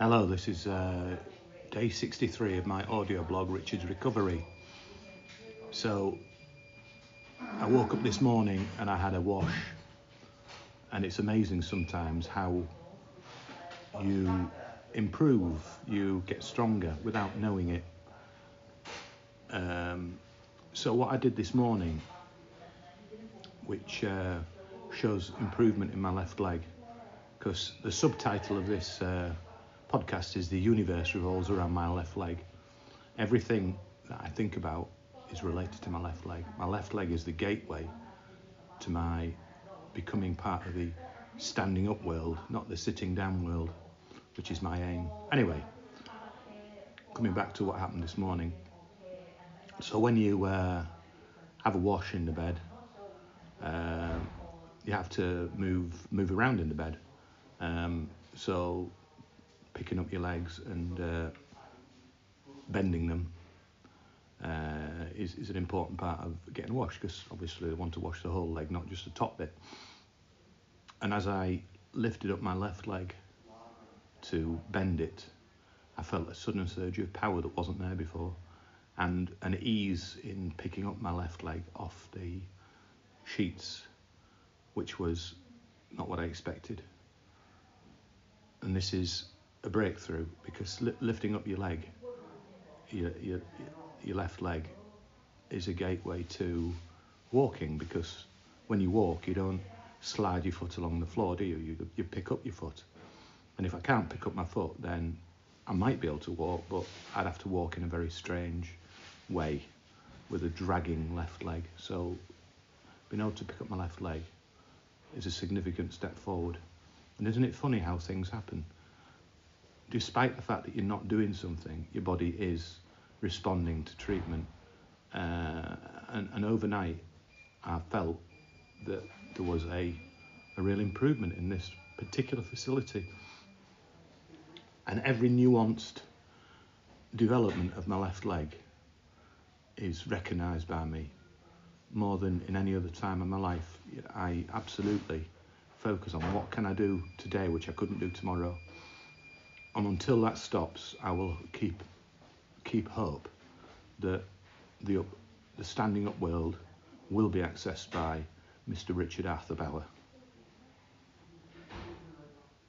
Hello, this is uh, day 63 of my audio blog, Richard's Recovery. So, I woke up this morning and I had a wash, and it's amazing sometimes how you improve, you get stronger without knowing it. Um, so, what I did this morning, which uh, shows improvement in my left leg, because the subtitle of this uh, podcast is The Universe Revolves Around My Left Leg. Everything that I think about is related to my left leg. My left leg is the gateway to my becoming part of the standing up world, not the sitting down world, which is my aim. Anyway, coming back to what happened this morning. So, when you uh, have a wash in the bed, uh, you have to move move around in the bed. Um, so picking up your legs and uh, bending them uh, is, is an important part of getting washed because obviously I want to wash the whole leg, not just the top bit. And as I lifted up my left leg to bend it, I felt a sudden surge of power that wasn't there before and an ease in picking up my left leg off the sheets, which was not what I expected. And this is a breakthrough because li- lifting up your leg, your, your, your left leg, is a gateway to walking because when you walk, you don't slide your foot along the floor, do you? You, you pick up your foot. And if I can't pick up my foot, then I might be able to walk, but I'd have to walk in a very strange way with a dragging left leg. So being able to pick up my left leg is a significant step forward. And isn't it funny how things happen? Despite the fact that you're not doing something, your body is responding to treatment. Uh, and, and overnight, I felt that there was a, a real improvement in this particular facility. And every nuanced development of my left leg is recognised by me more than in any other time in my life. I absolutely focus on what can I do today which I couldn't do tomorrow and until that stops, I will keep keep hope that the up, the standing up world will be accessed by Mr. Richard Arthur Bauer.